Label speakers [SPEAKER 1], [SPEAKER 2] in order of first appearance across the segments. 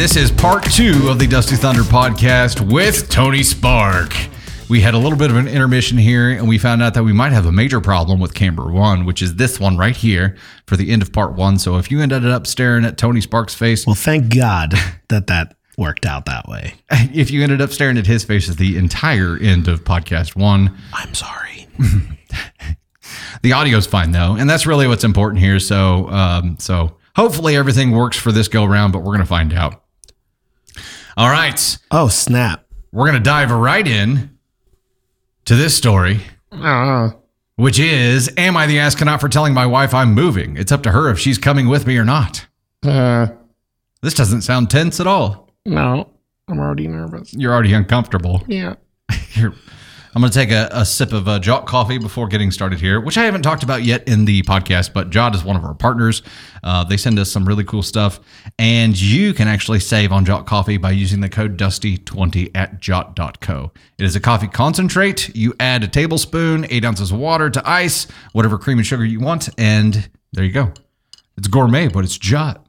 [SPEAKER 1] This is part two of the Dusty Thunder podcast with Tony Spark. We had a little bit of an intermission here, and we found out that we might have a major problem with Camber One, which is this one right here for the end of part one. So if you ended up staring at Tony Spark's face,
[SPEAKER 2] Well, thank God that that worked out that way.
[SPEAKER 1] if you ended up staring at his face at the entire end of podcast one,
[SPEAKER 2] I'm sorry.
[SPEAKER 1] the audio's fine though, and that's really what's important here. So, um, so hopefully everything works for this go round, but we're gonna find out. All right,
[SPEAKER 2] Oh, snap.
[SPEAKER 1] we're gonna dive right in to this story. Which is, am I the astronaut for telling my wife I'm moving? It's up to her if she's coming with me or not.
[SPEAKER 3] Uh,
[SPEAKER 1] This doesn't sound tense at all.
[SPEAKER 3] no, I'm already nervous.
[SPEAKER 1] You're already uncomfortable.
[SPEAKER 3] Yeah.
[SPEAKER 1] Here, I'm going to take a, a sip of uh, Jot coffee before getting started here, which I haven't talked about yet in the podcast, but Jot is one of our partners. Uh, they send us some really cool stuff, and you can actually save on Jot coffee by using the code Dusty20 at Jot.co. It is a coffee concentrate. You add a tablespoon, eight ounces of water to ice, whatever cream and sugar you want, and there you go. It's gourmet, but it's Jot.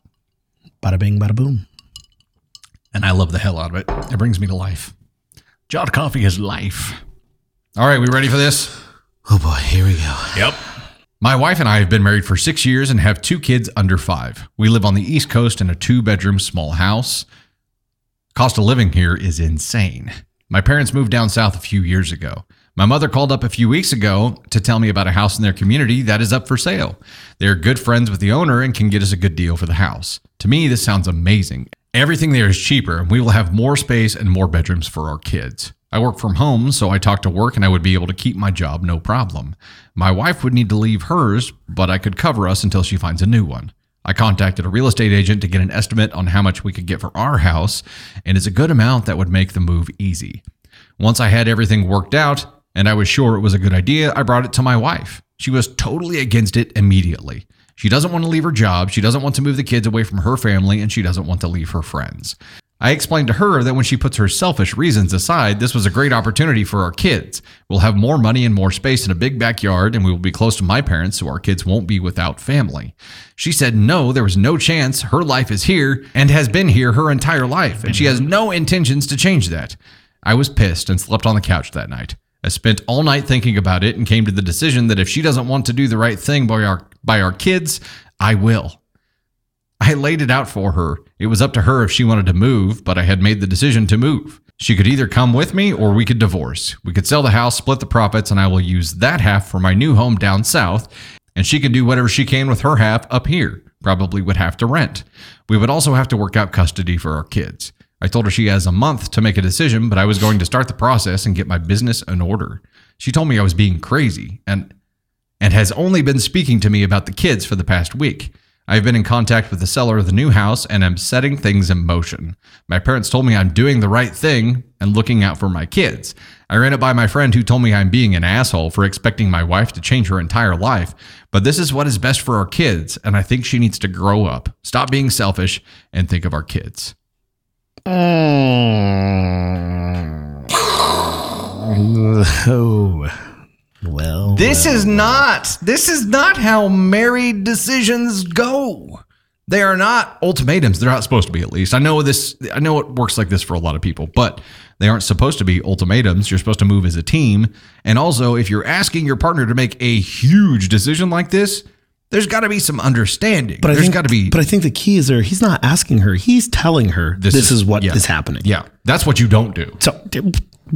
[SPEAKER 2] Bada bing, bada boom.
[SPEAKER 1] and I love the hell out of it. It brings me to life. Jot coffee is life. All right, we ready for this?
[SPEAKER 2] Oh boy, here we go.
[SPEAKER 1] Yep. My wife and I have been married for six years and have two kids under five. We live on the East Coast in a two bedroom small house. Cost of living here is insane. My parents moved down south a few years ago. My mother called up a few weeks ago to tell me about a house in their community that is up for sale. They're good friends with the owner and can get us a good deal for the house. To me, this sounds amazing. Everything there is cheaper, and we will have more space and more bedrooms for our kids. I work from home, so I talk to work and I would be able to keep my job no problem. My wife would need to leave hers, but I could cover us until she finds a new one. I contacted a real estate agent to get an estimate on how much we could get for our house, and it's a good amount that would make the move easy. Once I had everything worked out and I was sure it was a good idea, I brought it to my wife. She was totally against it immediately. She doesn't want to leave her job, she doesn't want to move the kids away from her family, and she doesn't want to leave her friends. I explained to her that when she puts her selfish reasons aside, this was a great opportunity for our kids. We'll have more money and more space in a big backyard, and we will be close to my parents, so our kids won't be without family. She said no, there was no chance. Her life is here and has been here her entire life, and she has no intentions to change that. I was pissed and slept on the couch that night. I spent all night thinking about it and came to the decision that if she doesn't want to do the right thing by our by our kids, I will. I laid it out for her. It was up to her if she wanted to move, but I had made the decision to move. She could either come with me or we could divorce. We could sell the house, split the profits, and I will use that half for my new home down south, and she can do whatever she can with her half up here. Probably would have to rent. We would also have to work out custody for our kids. I told her she has a month to make a decision, but I was going to start the process and get my business in order. She told me I was being crazy and and has only been speaking to me about the kids for the past week. I've been in contact with the seller of the new house and am setting things in motion. My parents told me I'm doing the right thing and looking out for my kids. I ran it by my friend who told me I'm being an asshole for expecting my wife to change her entire life, but this is what is best for our kids, and I think she needs to grow up, stop being selfish, and think of our kids.
[SPEAKER 2] Oh, well.
[SPEAKER 1] This is not this is not how married decisions go. They are not ultimatums. They're not supposed to be at least. I know this I know it works like this for a lot of people, but they aren't supposed to be ultimatums. You're supposed to move as a team. And also, if you're asking your partner to make a huge decision like this, there's got to be some understanding.
[SPEAKER 2] But
[SPEAKER 1] there's got to be
[SPEAKER 2] But I think the key is there. He's not asking her. He's telling her this, is, what is
[SPEAKER 1] yeah.
[SPEAKER 2] happening.
[SPEAKER 1] Yeah. That's what you don't do.
[SPEAKER 2] So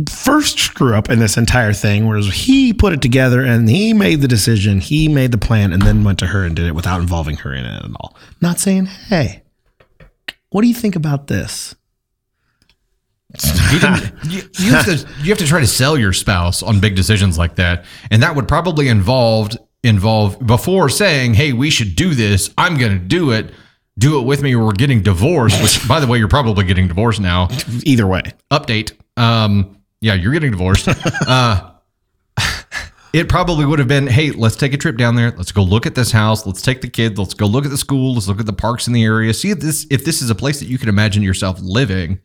[SPEAKER 2] first screw up in this entire thing was he put it together and he made the decision, he made the plan, and then went to her and did it without involving her in it at all. Not saying, hey, what do you think about this?
[SPEAKER 1] You, you have to you have to try to sell your spouse on big decisions like that, and that would probably involved involve before saying, "Hey, we should do this. I'm going to do it. Do it with me, or we're getting divorced." Which, by the way, you're probably getting divorced now.
[SPEAKER 2] Either way.
[SPEAKER 1] Update. Um, yeah, you're getting divorced. uh, it probably would have been, "Hey, let's take a trip down there. Let's go look at this house. Let's take the kid. Let's go look at the school. Let's look at the parks in the area. See if this if this is a place that you can imagine yourself living."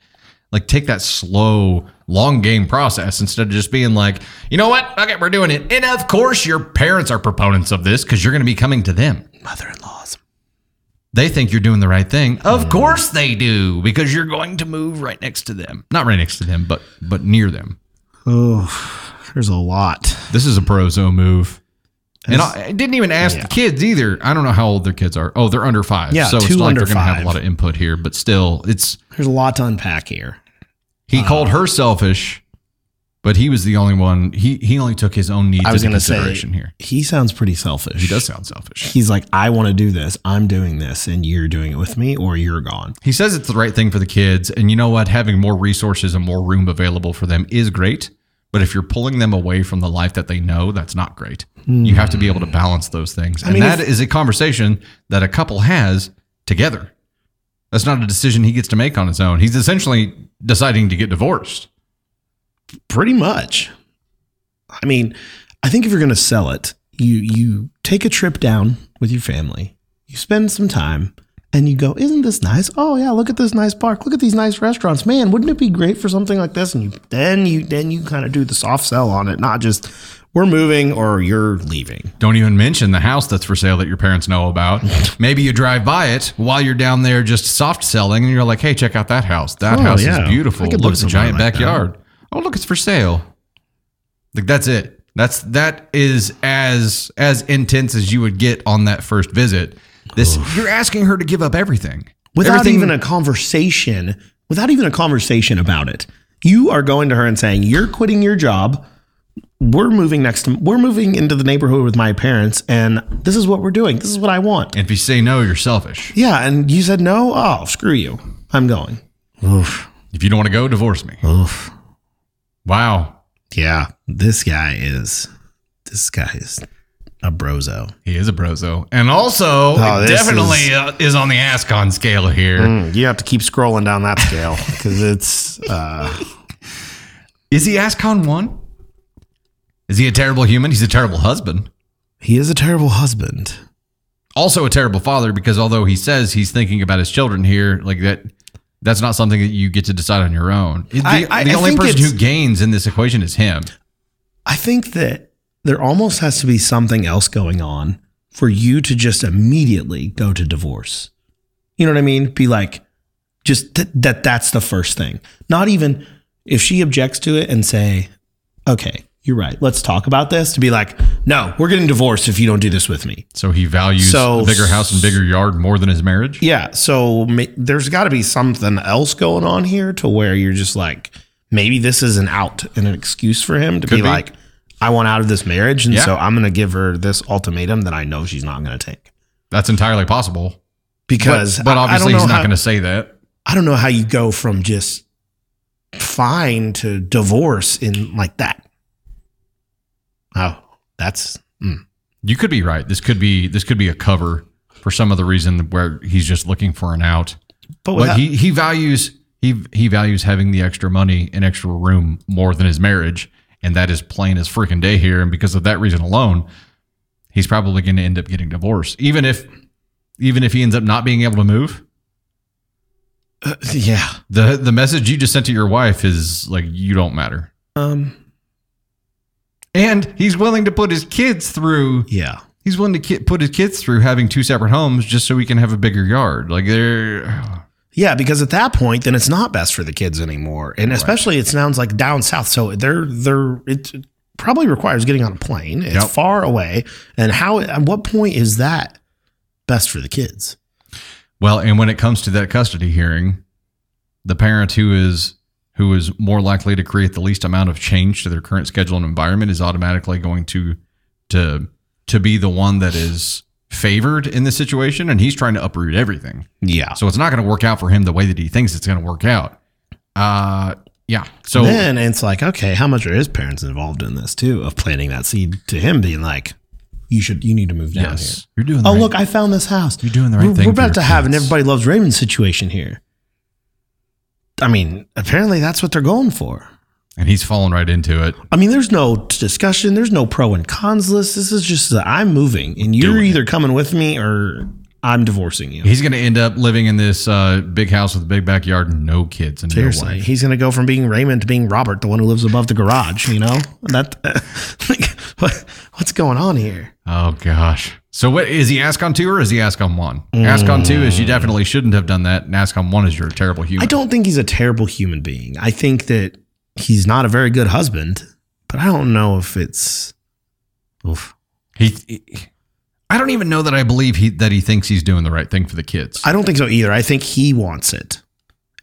[SPEAKER 1] like take that slow long game process instead of just being like you know what okay we're doing it and of course your parents are proponents of this because you're going to be coming to them
[SPEAKER 2] Mother in laws.
[SPEAKER 1] They think you're doing the right thing. Of mm. course they do, because you're going to move right next to them. Not right next to them, but but near them.
[SPEAKER 2] Oh, there's a lot.
[SPEAKER 1] This is a prozo move. And I, I didn't even ask the kids either. I don't know how old their kids are. Oh, they're under five.
[SPEAKER 2] Yeah,
[SPEAKER 1] so it's not like they're going to have a lot of input here. But still, it's
[SPEAKER 2] There's a lot to unpack here.
[SPEAKER 1] he called uh, her selfish, but he was the only one. He he only took his own needs
[SPEAKER 2] I was
[SPEAKER 1] into
[SPEAKER 2] to say
[SPEAKER 1] consideration here.
[SPEAKER 2] he sounds pretty selfish.
[SPEAKER 1] He does sound selfish.
[SPEAKER 2] He's like, I want to do this. I'm doing this, and you're doing it with me, or you're gone.
[SPEAKER 1] He says it's the right thing for the kids, and you know what? Having more resources and more room available for them is great. But if you're pulling them away from the life that they know, that's not great. You have to be able to hmm. balance those things, and
[SPEAKER 2] mean,
[SPEAKER 1] that is a conversation that a couple has together. That's not a decision he gets to make on his own. He's essentially deciding to get divorced.
[SPEAKER 2] Pretty much. I mean, I think if you're going to sell it, you you take a trip down with your family. You spend some time and you go, "Isn't this nice? Oh yeah, look at this nice park. Look at these nice restaurants. Man, wouldn't it be great for something like this?" And you then you then you kind of do the soft sell on it, not just we're moving or you're leaving.
[SPEAKER 1] Don't even mention the house that's for sale that your parents know about. Maybe you drive by it while you're down there just soft selling, and you're like, "Hey, check out that house. That
[SPEAKER 2] Oh,
[SPEAKER 1] house
[SPEAKER 2] yeah.
[SPEAKER 1] is beautiful. Look at the giant
[SPEAKER 2] like that.
[SPEAKER 1] Oh, look, it's for sale." Like that's it. That's that is as as intense as you would get on that first visit. This you're asking her to give up everything
[SPEAKER 2] without
[SPEAKER 1] Everything-
[SPEAKER 2] even a conversation, without even a conversation about it. You are going to her and saying, "You're quitting your job. We're moving next to we're moving into the neighborhood with my parents and this is what we're doing. This is what I want."
[SPEAKER 1] And if you say no, you're selfish.
[SPEAKER 2] Yeah, and you said no? Oh, screw you. I'm going. Oof.
[SPEAKER 1] If you don't want to go, divorce me.
[SPEAKER 2] Oof.
[SPEAKER 1] Wow.
[SPEAKER 2] Yeah, this guy is this guy is a brozo.
[SPEAKER 1] He is a brozo. And also,
[SPEAKER 2] Oh,
[SPEAKER 1] definitely
[SPEAKER 2] is-
[SPEAKER 1] uh, is on the Ascon scale here.
[SPEAKER 2] Mm, you have to keep scrolling down that scale because it's uh
[SPEAKER 1] Is he Ascon 1? Is he a terrible human? He's a terrible husband.
[SPEAKER 2] he is a terrible husband.
[SPEAKER 1] Also a terrible father because although he says he's thinking about his children here, like that that's not something that you get to decide on your own. The,
[SPEAKER 2] I- I-
[SPEAKER 1] the only person who gains in this equation is him.
[SPEAKER 2] I think that there almost has to be something else going on for you to just immediately go to divorce. You know what I mean? Be like, just th- that that's the first thing. Not even if she objects to it and say, okay, you're right. Let's talk about this. To be like, no, we're getting divorced if you don't do this with me.
[SPEAKER 1] So he values
[SPEAKER 2] So-
[SPEAKER 1] a bigger house and bigger yard more than his marriage.
[SPEAKER 2] Yeah. So ma- there's got to be something else going on here to where you're just like, maybe this is an out and an excuse for him to be,
[SPEAKER 1] be.
[SPEAKER 2] like, I want out of this marriage. And
[SPEAKER 1] Yeah.
[SPEAKER 2] so I'm going to give her this ultimatum that I know she's not going to take.
[SPEAKER 1] That's entirely possible.
[SPEAKER 2] Because
[SPEAKER 1] But, but obviously he's not going to say that.
[SPEAKER 2] I don't know how you go from just fine to divorce in like that. Oh, that's mm.
[SPEAKER 1] You could be right. This could be this could be a cover for some of the reason where he's just looking for an out.
[SPEAKER 2] but
[SPEAKER 1] But he he values he he values having the extra money and extra room more than his marriage, and that is plain as freaking day here. And because of that reason alone, he's probably going to end up getting divorced, even if even if he ends up not being able to move.
[SPEAKER 2] uh, yeah.
[SPEAKER 1] the The message you just sent to your wife is like you don't matter,
[SPEAKER 2] Um.
[SPEAKER 1] And he's willing to put his kids through.
[SPEAKER 2] Yeah.
[SPEAKER 1] He's willing to ki- put his kids through having two separate homes just so he can have a bigger yard. Like they're
[SPEAKER 2] Yeah, because at that point, then it's not best for the kids anymore, and especially it sounds like down south. So they're they're it probably requires getting on a plane. It's
[SPEAKER 1] Yep.
[SPEAKER 2] far away, and how at what point is that best for the kids?
[SPEAKER 1] Well, and when it comes to that custody hearing, the parent who is who is more likely to create the least amount of change to their current schedule and environment is automatically going to to to be the one that is favored in this situation and he's trying to uproot everything.
[SPEAKER 2] Yeah.
[SPEAKER 1] So it's not going to work out for him the way that he thinks it's going to work out. Uh yeah. So
[SPEAKER 2] then it's like, okay, how much are his parents involved in this too? Of planting that seed to him being like, you should, you need to move down here.
[SPEAKER 1] you're doing the
[SPEAKER 2] Oh,
[SPEAKER 1] right-
[SPEAKER 2] look, I found this house.
[SPEAKER 1] You're doing the right
[SPEAKER 2] we're,
[SPEAKER 1] thing
[SPEAKER 2] We're about to have an everybody loves Raymond situation here. I mean, apparently that's what they're going for.
[SPEAKER 1] and he's fallen right into it.
[SPEAKER 2] I mean, there's no discussion. There's no pro and cons list. This is just that I'm moving, and you're
[SPEAKER 1] Doing it.
[SPEAKER 2] either coming with me or I'm divorcing you.
[SPEAKER 1] He's going to end up living in this uh, big house with a big backyard and no kids and no
[SPEAKER 2] Seriously,
[SPEAKER 1] wife.
[SPEAKER 2] he's going to go from being Raymond to being Robert, the one who lives above the garage. You know that. like, what, what's going on here?
[SPEAKER 1] Oh gosh. So what is he Ascon two or is he Ascon one? Mm. Ascon two is you definitely shouldn't have done that, and Ascon one is you're a terrible human.
[SPEAKER 2] I don't think he's a terrible human being. I think that he's not a very good husband, but I don't know if it's. Oof.
[SPEAKER 1] He, he- I don't even know that I believe he that he thinks he's doing the right thing for the kids.
[SPEAKER 2] I don't think so either. I think he wants it.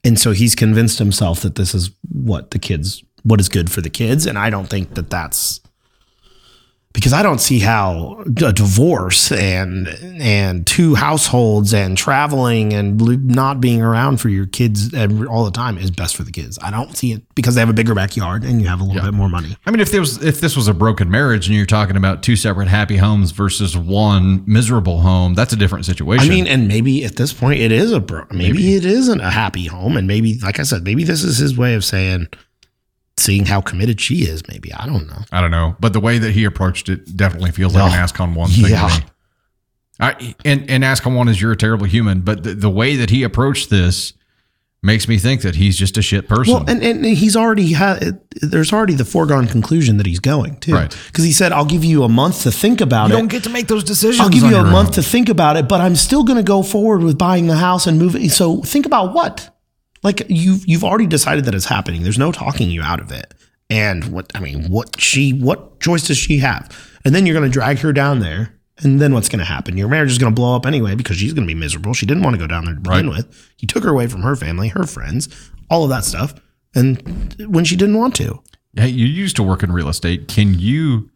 [SPEAKER 2] And so he's convinced himself that this is what the kids, what is good for the kids. And I don't think that that's because I don't see how a divorce and and two households and traveling and not being around for your kids all the time is best for the kids. I don't see it because they have a bigger backyard and you have a little
[SPEAKER 1] Yeah.
[SPEAKER 2] bit more money.
[SPEAKER 1] I mean, if there was if this was a broken marriage and you're talking about two separate happy homes versus one miserable home, that's a different situation.
[SPEAKER 2] I mean, and maybe at this point it is a bro. Maybe, it isn't a happy home, and maybe, like I said, maybe this is his way of saying, seeing how committed she is. Maybe I don't know.
[SPEAKER 1] I don't know, but the way that he approached it definitely feels like an Ascon one thing
[SPEAKER 2] yeah.
[SPEAKER 1] to me. I, and and Ascon one is you're a terrible human, but the, the way that he approached this makes me think that he's just a shit person.
[SPEAKER 2] Well, and, and he's already had. There's already the foregone conclusion that he's going to,
[SPEAKER 1] Right.
[SPEAKER 2] Because he said, "I'll give you a month to think about
[SPEAKER 1] you
[SPEAKER 2] it."
[SPEAKER 1] don't get to make those decisions.
[SPEAKER 2] I'll give you a month
[SPEAKER 1] own.
[SPEAKER 2] to think about it, but I'm still going to go forward with buying the house and moving. So think about what, like you've you've already decided that it's happening. There's no talking you out of it. And what I mean, what she, what choice does she have? And then you're going to drag her down there, and then what's going to happen? Your marriage is going to blow up anyway because she's going to be miserable. She didn't want to go down there to begin
[SPEAKER 1] Right.
[SPEAKER 2] with. He took her away from her family, her friends, all of that stuff, and when she didn't want to.
[SPEAKER 1] Hey, you used to work in real estate. Can you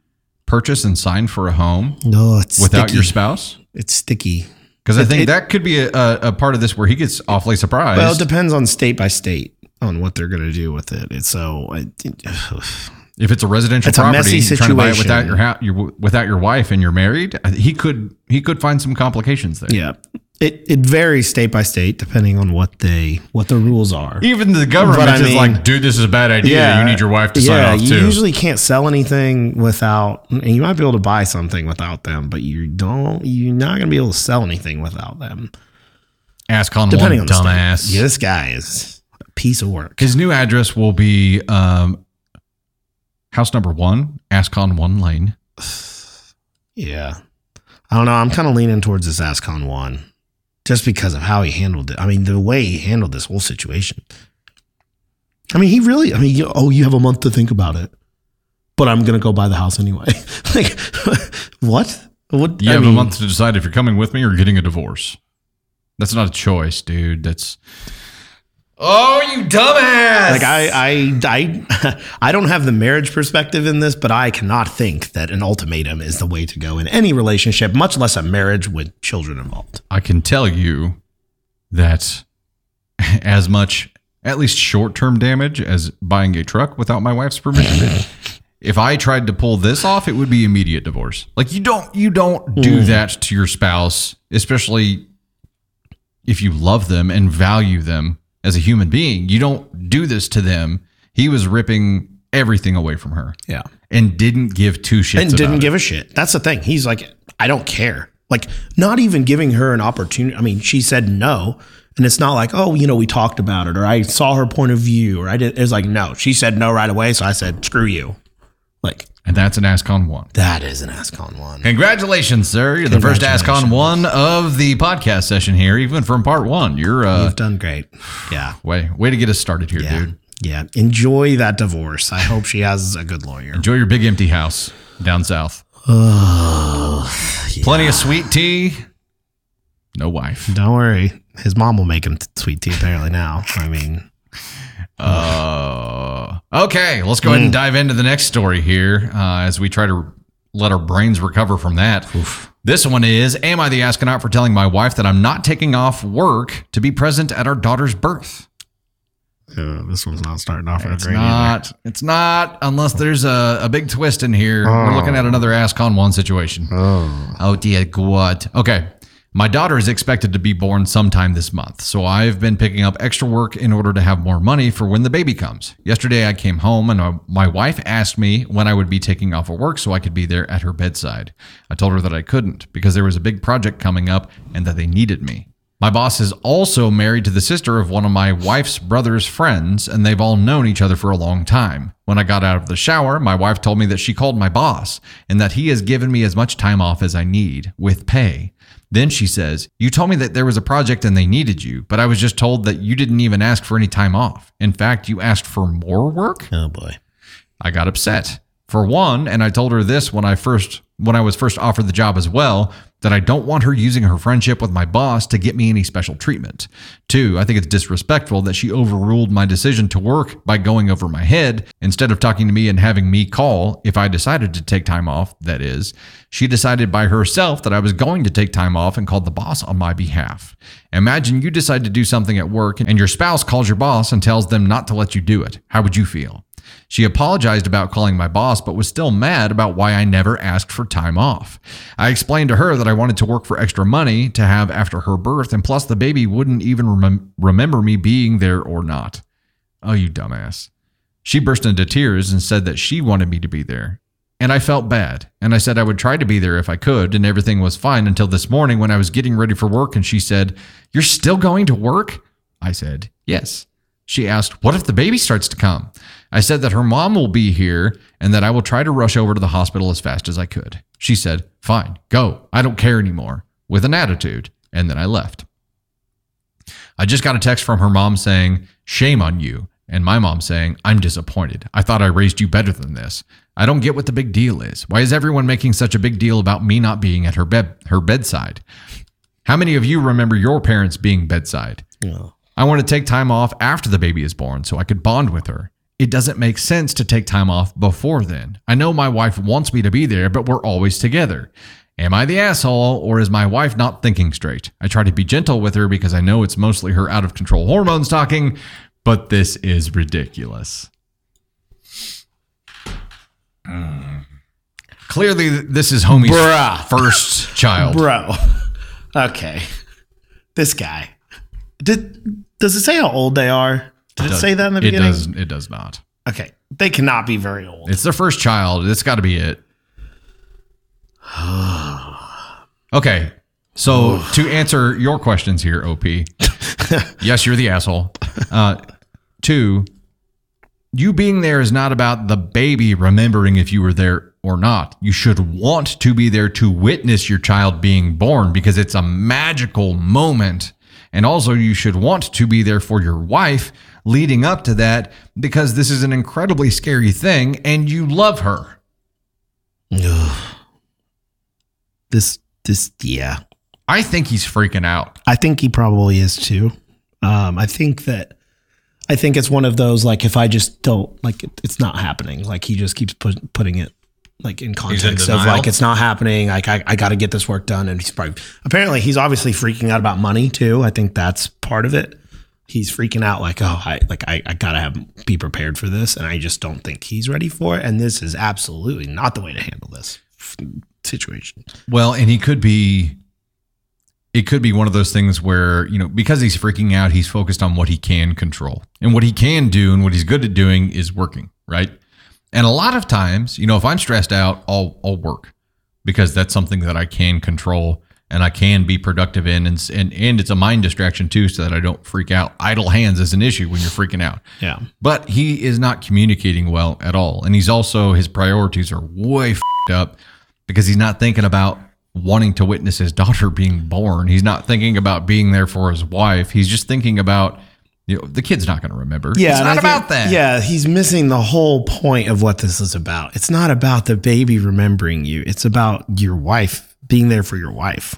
[SPEAKER 1] purchase and sign for a home
[SPEAKER 2] No, it's
[SPEAKER 1] without
[SPEAKER 2] sticky.
[SPEAKER 1] your spouse?
[SPEAKER 2] It's sticky.
[SPEAKER 1] Because I think
[SPEAKER 2] it-
[SPEAKER 1] that could be a, a, a part of this where he gets awfully surprised.
[SPEAKER 2] Well, it depends on state by state on what they're going to do with it. It's so I,
[SPEAKER 1] if it's a residential
[SPEAKER 2] It's a
[SPEAKER 1] property,
[SPEAKER 2] messy
[SPEAKER 1] you're trying to buy it without your house, your, without your wife, and you're married, uh, he could he could find some complications there.
[SPEAKER 2] yeah. It it varies state by state depending on what they what the rules are.
[SPEAKER 1] Even the government
[SPEAKER 2] I
[SPEAKER 1] is
[SPEAKER 2] mean-
[SPEAKER 1] like, dude, this is a bad idea. You need your wife to sign
[SPEAKER 2] yeah,
[SPEAKER 1] off
[SPEAKER 2] you
[SPEAKER 1] too.
[SPEAKER 2] usually can't sell anything without. And you might be able to buy something without them, but you don't. You're not going to be able to sell anything without them.
[SPEAKER 1] Ask on
[SPEAKER 2] Depending
[SPEAKER 1] one
[SPEAKER 2] on
[SPEAKER 1] dumbass.
[SPEAKER 2] Yeah, this guy is a piece of work.
[SPEAKER 1] His new address will be um, house number one, Ascon One Lane.
[SPEAKER 2] Yeah. I don't know. I'm kind of leaning towards this Ascon one just because of how he handled it. I mean, the way he handled this whole situation. I mean, he really, I mean, you, oh, you have a month to think about it, but I'm going to go buy the house anyway. like, what? What?
[SPEAKER 1] You
[SPEAKER 2] I
[SPEAKER 1] have a month to decide if you're coming with me or getting a divorce. That's not a choice, dude. That's oh, you dumbass!
[SPEAKER 2] Like I, I, I, I don't have the marriage perspective in this, but I cannot think that an ultimatum is the way to go in any relationship, much less a marriage with children involved.
[SPEAKER 1] I can tell you that as much, at least short term damage as buying a truck without my wife's permission. if I tried to pull this off, it would be immediate divorce. Like you don't you don't do hmm. that to your spouse, especially if you love them and value them as a human being. You don't do this to them. He was ripping everything away from her
[SPEAKER 2] Yeah.
[SPEAKER 1] and didn't give two shits
[SPEAKER 2] and didn't give a shit. That's the thing. He's like, I don't care. Like, not even giving her an opportunity. I mean, she said no, and it's not like, oh, you know, we talked about it, or I saw her point of view, or I did. It's like, no, she said no right away, so I said, screw you. Like.
[SPEAKER 1] And that's an Ascon one.
[SPEAKER 2] that is an Ascon one.
[SPEAKER 1] Congratulations, sir. You're the first Ascon one of the podcast session here, even from part one. You're uh
[SPEAKER 2] You've done great. Yeah,
[SPEAKER 1] way way to get us started here,
[SPEAKER 2] yeah,
[SPEAKER 1] dude.
[SPEAKER 2] yeah. Enjoy that divorce. I hope she has a good lawyer.
[SPEAKER 1] Enjoy your big empty house down south.
[SPEAKER 2] Oh,
[SPEAKER 1] Plenty of sweet tea. No wife.
[SPEAKER 2] don't worry. His mom will make him sweet tea. Apparently now. I mean,
[SPEAKER 1] Uh, okay, let's go ahead and dive into the next story here uh, as we try to let our brains recover from that. This one is Am I the astronaut for telling my wife that I'm not taking off work to be present at our daughter's birth?
[SPEAKER 2] uh, this one's not starting off
[SPEAKER 1] It's not. It's not unless there's a, a big twist in here. We're looking at another Ascon one situation.
[SPEAKER 2] Oh.
[SPEAKER 1] Oh dear God. Okay. My daughter is expected to be born sometime this month, so I've been picking up extra work in order to have more money for when the baby comes. Yesterday I came home and uh, my wife asked me when I would be taking off of work so I could be there at her bedside. I told her that I couldn't because there was a big project coming up and that they needed me. My boss is also married to the sister of one of my wife's brother's friends, and they've all known each other for a long time. When I got out of the shower, my wife told me that she called my boss and that he has given me as much time off as I need with pay. Then she says, You told me that there was a project and they needed you, but I was just told that you didn't even ask for any time off. In fact, you asked for more work?
[SPEAKER 2] Oh boy.
[SPEAKER 1] I got upset. For one, and I told her this when I first when I was first offered the job as well, that I don't want her using her friendship with my boss to get me any special treatment. Two, I think it's disrespectful that she overruled my decision to work by going over my head instead of talking to me and having me call if I decided to take time off, that is. She decided by herself that I was going to take time off and called the boss on my behalf. Imagine you decide to do something at work and your spouse calls your boss and tells them not to let you do it. How would you feel? She apologized about calling my boss, but was still mad about why I never asked for time off. I explained to her that I wanted to work for extra money to have after her birth, and plus the baby wouldn't even remem- remember me being there or not. Oh, you dumbass. She burst into tears and said that she wanted me to be there. And I felt bad. And I said I would try to be there if I could, and everything was fine until this morning when I was getting ready for work and she said, You're still going to work? I said, Yes. She asked, What if the baby starts to come? I said that her mom will be here and that I will try to rush over to the hospital as fast as I could. She said, Fine, go. I don't care anymore, with an attitude. And then I left. I just got a text from her mom saying, Shame on you. And my mom saying, I'm disappointed. I thought I raised you better than this. I don't get what the big deal is. Why is everyone making such a big deal about me not being at her bed her bedside? How many of you remember your parents being bedside? I want to take time off after the baby is born so I could bond with her. It doesn't make sense to take time off before then. I know my wife wants me to be there, but we're always together. Am I the asshole or is my wife not thinking straight? I try to be gentle with her because I know it's mostly her out of control hormones talking, but this is ridiculous. Mm. Clearly, this is homie's
[SPEAKER 2] Bruh.
[SPEAKER 1] first child.
[SPEAKER 2] Bro. Okay. This guy. Did does it say how old they are? Did it,
[SPEAKER 1] does-
[SPEAKER 2] say that in the
[SPEAKER 1] it
[SPEAKER 2] beginning?
[SPEAKER 1] does. It does not.
[SPEAKER 2] Okay. They cannot be very old.
[SPEAKER 1] It's their first child. It's got to be it. Okay. So to answer your questions here, OP, yes, you're the asshole. Uh, two, you being there is not about the baby remembering if you were there or not. You should want to be there to witness your child being born because it's a magical moment. And also, you should want to be there for your wife leading up to that because this is an incredibly scary thing and you love her.
[SPEAKER 2] Ugh. This this yeah.
[SPEAKER 1] I think he's freaking out.
[SPEAKER 2] I think he probably is too. Um, I think that I think it's one of those like if I just don't like it, it's not happening. Like he just keeps put, putting it like in context of like it's not happening. Like I, I got to get this work done, and he's probably apparently he's obviously freaking out about money too. I think that's part of it. He's freaking out like oh I like I, I gotta have be prepared for this, and I just don't think he's ready for it. And this is absolutely not the way to handle this situation.
[SPEAKER 1] Well, and he could be it could be one of those things where, you know, because he's freaking out, he's focused on what he can control. And what he can do and what he's good at doing is working, right? And a lot of times, you know, if I'm stressed out, I'll I'll work because that's something that I can control and I can be productive in and and, and it's a mind distraction too so that I don't freak out. Idle hands is an issue when you're freaking out.
[SPEAKER 2] Yeah.
[SPEAKER 1] But he is not communicating well at all. And he's also, his priorities are way up because he's not thinking about wanting to witness his daughter being born. He's not thinking about being there for his wife. He's just thinking about, you know, the kid's not going to remember.
[SPEAKER 2] Yeah,
[SPEAKER 1] It's not about
[SPEAKER 2] think-
[SPEAKER 1] that.
[SPEAKER 2] Yeah, he's missing the whole point of what this is about. It's not about the baby remembering you. It's about your wife being there for your wife.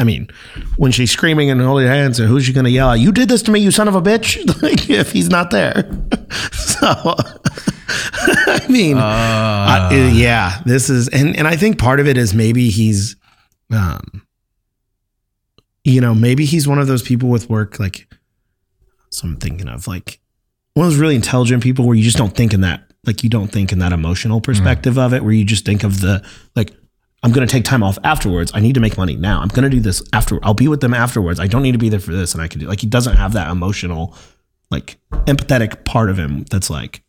[SPEAKER 2] I mean, when she's screaming and holding her hands, and who's she going to yell at? You did this to me, you son of a bitch! like, if he's not there. so, I mean,
[SPEAKER 1] Uh,
[SPEAKER 2] I- yeah, this is, and, and I think part of it is maybe he's, um, you know, maybe he's one of those people with work, like, so I'm thinking of like one of those really intelligent people where you just don't think in that, like, you don't think in that emotional perspective of it, where you just think of the, like, I'm going to take time off afterwards. I need to make money now. I'm going to do this after. I'll be with them afterwards. I don't need to be there for this. And I can do, like, he doesn't have that emotional, like, empathetic part of him that's like,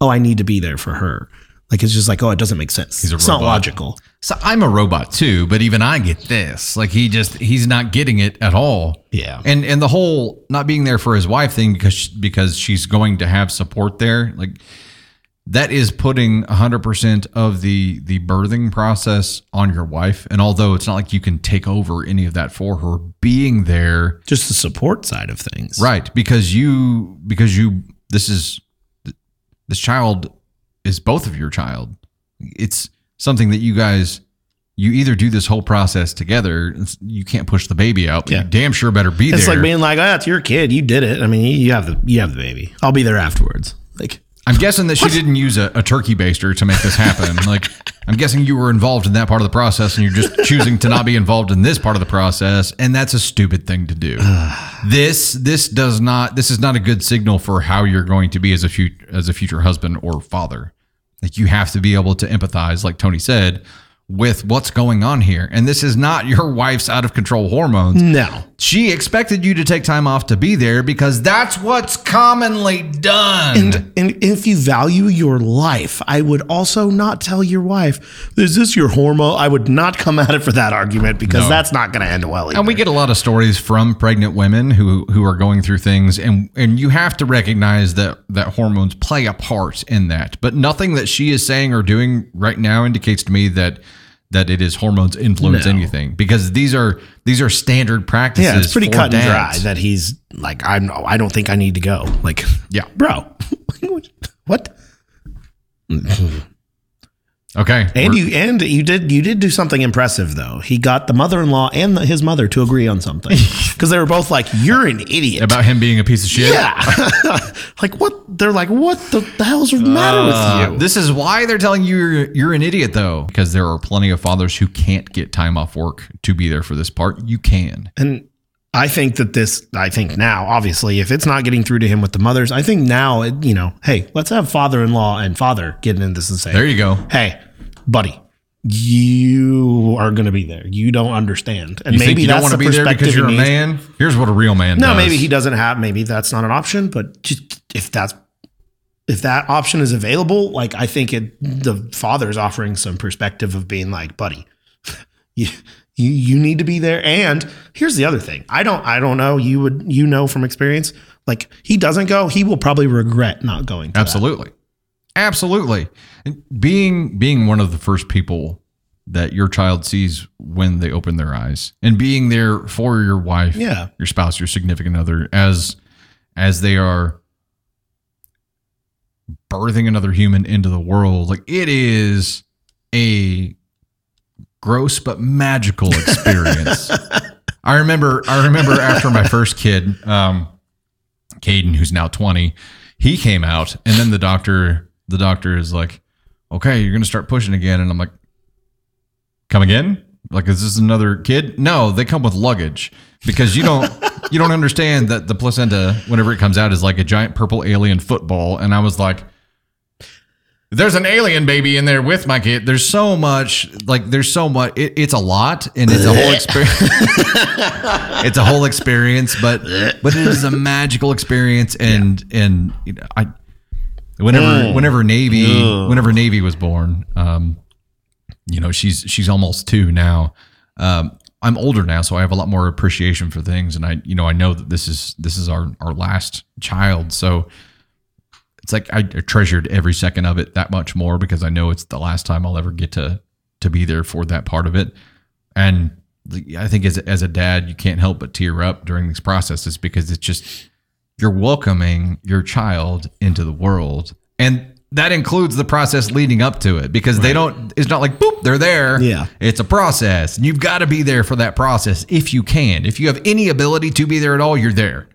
[SPEAKER 2] oh, I need to be there for her. Like, it's just like, oh, it doesn't make sense.
[SPEAKER 1] He's a
[SPEAKER 2] it's not
[SPEAKER 1] robot.
[SPEAKER 2] logical.
[SPEAKER 1] So I'm a robot too, but even I get this. Like he just he's not getting it at all.
[SPEAKER 2] Yeah.
[SPEAKER 1] And and the whole not being there for his wife thing because because she's going to have support there. Like that is putting 100% of the the birthing process on your wife and although it's not like you can take over any of that for her being there
[SPEAKER 2] Just the support side of things.
[SPEAKER 1] right because you because you this is this child is both of your child it's something that you guys you either do this whole process together you can't push the baby out
[SPEAKER 2] Yeah.
[SPEAKER 1] you damn sure better be
[SPEAKER 2] It's
[SPEAKER 1] there It's
[SPEAKER 2] like being like, oh, it's your kid. You did it. I mean, you have the you have the baby. I'll be there afterwards. Like,
[SPEAKER 1] i'm guessing that she didn't use a, a turkey baster to make this happen. Like i'm guessing you were involved in that part of the process and you're just choosing to not be involved in this part of the process and that's a stupid thing to do. This this does not this is not a good signal for how you're going to be as a future as a future husband or father. Like you have to be able to empathize like tony said with what's going on here and this is not your wife's out of control hormones
[SPEAKER 2] no.
[SPEAKER 1] she expected you to take time off to be there because that's what's commonly done
[SPEAKER 2] And, and if you value your life, I would also not tell your wife, is this your hormone? I would not come at it for that argument because
[SPEAKER 1] No.
[SPEAKER 2] that's not going to end well. Either.
[SPEAKER 1] And we get a lot of stories from pregnant women who who are going through things, and and you have to recognize that that hormones play a part in that. But nothing that she is saying or doing right now indicates to me that that it is hormones influence
[SPEAKER 2] No.
[SPEAKER 1] anything because these are these are standard practices.
[SPEAKER 2] yeah, it's pretty cut and dry that he's like, I'm, I don't think I need to go. Like,
[SPEAKER 1] Yeah.
[SPEAKER 2] bro, what?
[SPEAKER 1] Okay,
[SPEAKER 2] And
[SPEAKER 1] we're-
[SPEAKER 2] you and you did you did do something impressive though. He got the mother-in-law and the, his mother to agree on something because they were both like, "You're an idiot."
[SPEAKER 1] about him being a piece of shit.
[SPEAKER 2] yeah, like what? They're like, "What the, the hell's the matter
[SPEAKER 1] Uh,
[SPEAKER 2] with you?"
[SPEAKER 1] This is why they're telling you you're, you're an idiot, though, because there are plenty of fathers who can't get time off work to be there for this part. You can.
[SPEAKER 2] And I think that this, I think now, obviously, if it's not getting through to him with the mothers, I think now, it, you know, hey, let's have father in law and father get into this and say,
[SPEAKER 1] There you go.
[SPEAKER 2] hey, buddy, you are going to be there. You don't understand. And
[SPEAKER 1] You
[SPEAKER 2] maybe
[SPEAKER 1] you don't want to be there because you're a man? Here's what a real man does.
[SPEAKER 2] No,
[SPEAKER 1] does.
[SPEAKER 2] maybe he doesn't have, maybe that's not an option, but just if that's, if that option is available, like I think it, the father's offering some perspective of being like, buddy, you, you, you need to be there. And here's the other thing. I don't, I don't know. You would, you know, from experience, like he doesn't go, he will probably regret not going. To that.
[SPEAKER 1] Absolutely. And being being one of the first people that your child sees when they open their eyes and being there for your wife,
[SPEAKER 2] Yeah.
[SPEAKER 1] your spouse, your significant other as as they are birthing another human into the world. Like it is a gross but magical experience. I remember I remember after my first kid, um Caden, who's now 20, he came out and then the doctor the doctor is like, Okay, you're gonna start pushing again. And I'm like, Come again? Like, is this another kid? No, they come with luggage because you don't you don't understand that the placenta, whenever it comes out, is like a giant purple alien football. And I was like, there's an alien baby in there with my kid. There's so much, like, there's so much. It, it's a lot, and it's a whole experience. it's a whole experience, but but it is a magical experience, and and you know, I, whenever whenever Navy whenever Navy was born, um, you know, she's she's almost two now. Um, I'm older now, so I have a lot more appreciation for things, and I, you know, I know that this is this is our our last child, so it's like I treasured every second of it that much more because I know it's the last time I'll ever get to to be there for that part of it. And I think as as a dad, you can't help but tear up during these processes because it's just you're welcoming your child into the world, and that includes the process leading up to it because they don't. It's not like boop, they're there.
[SPEAKER 2] Yeah.
[SPEAKER 1] it's a process, and you've got to be there for that process if you can. If you have any ability to be there at all, you're there,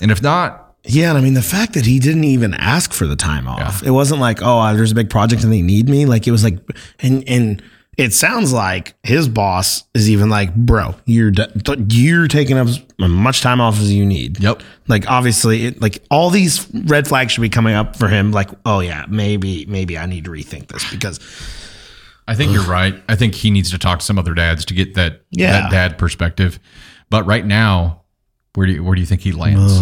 [SPEAKER 1] and if not,
[SPEAKER 2] Yeah, and I mean the fact that he didn't even ask for the time off. It wasn't like, oh, there's a big project and they need me. Like it was like, and and it sounds like his boss is even like, bro, you're you're taking up as much time off as you need.
[SPEAKER 1] Yep.
[SPEAKER 2] Like obviously, it, like all these red flags should be coming up for him. Like, oh yeah, maybe maybe I need to rethink this because
[SPEAKER 1] I think you're right. I think he needs to talk to some other dads to get that
[SPEAKER 2] Yeah.
[SPEAKER 1] that dad perspective. But right now, where do you, where do you think he lands?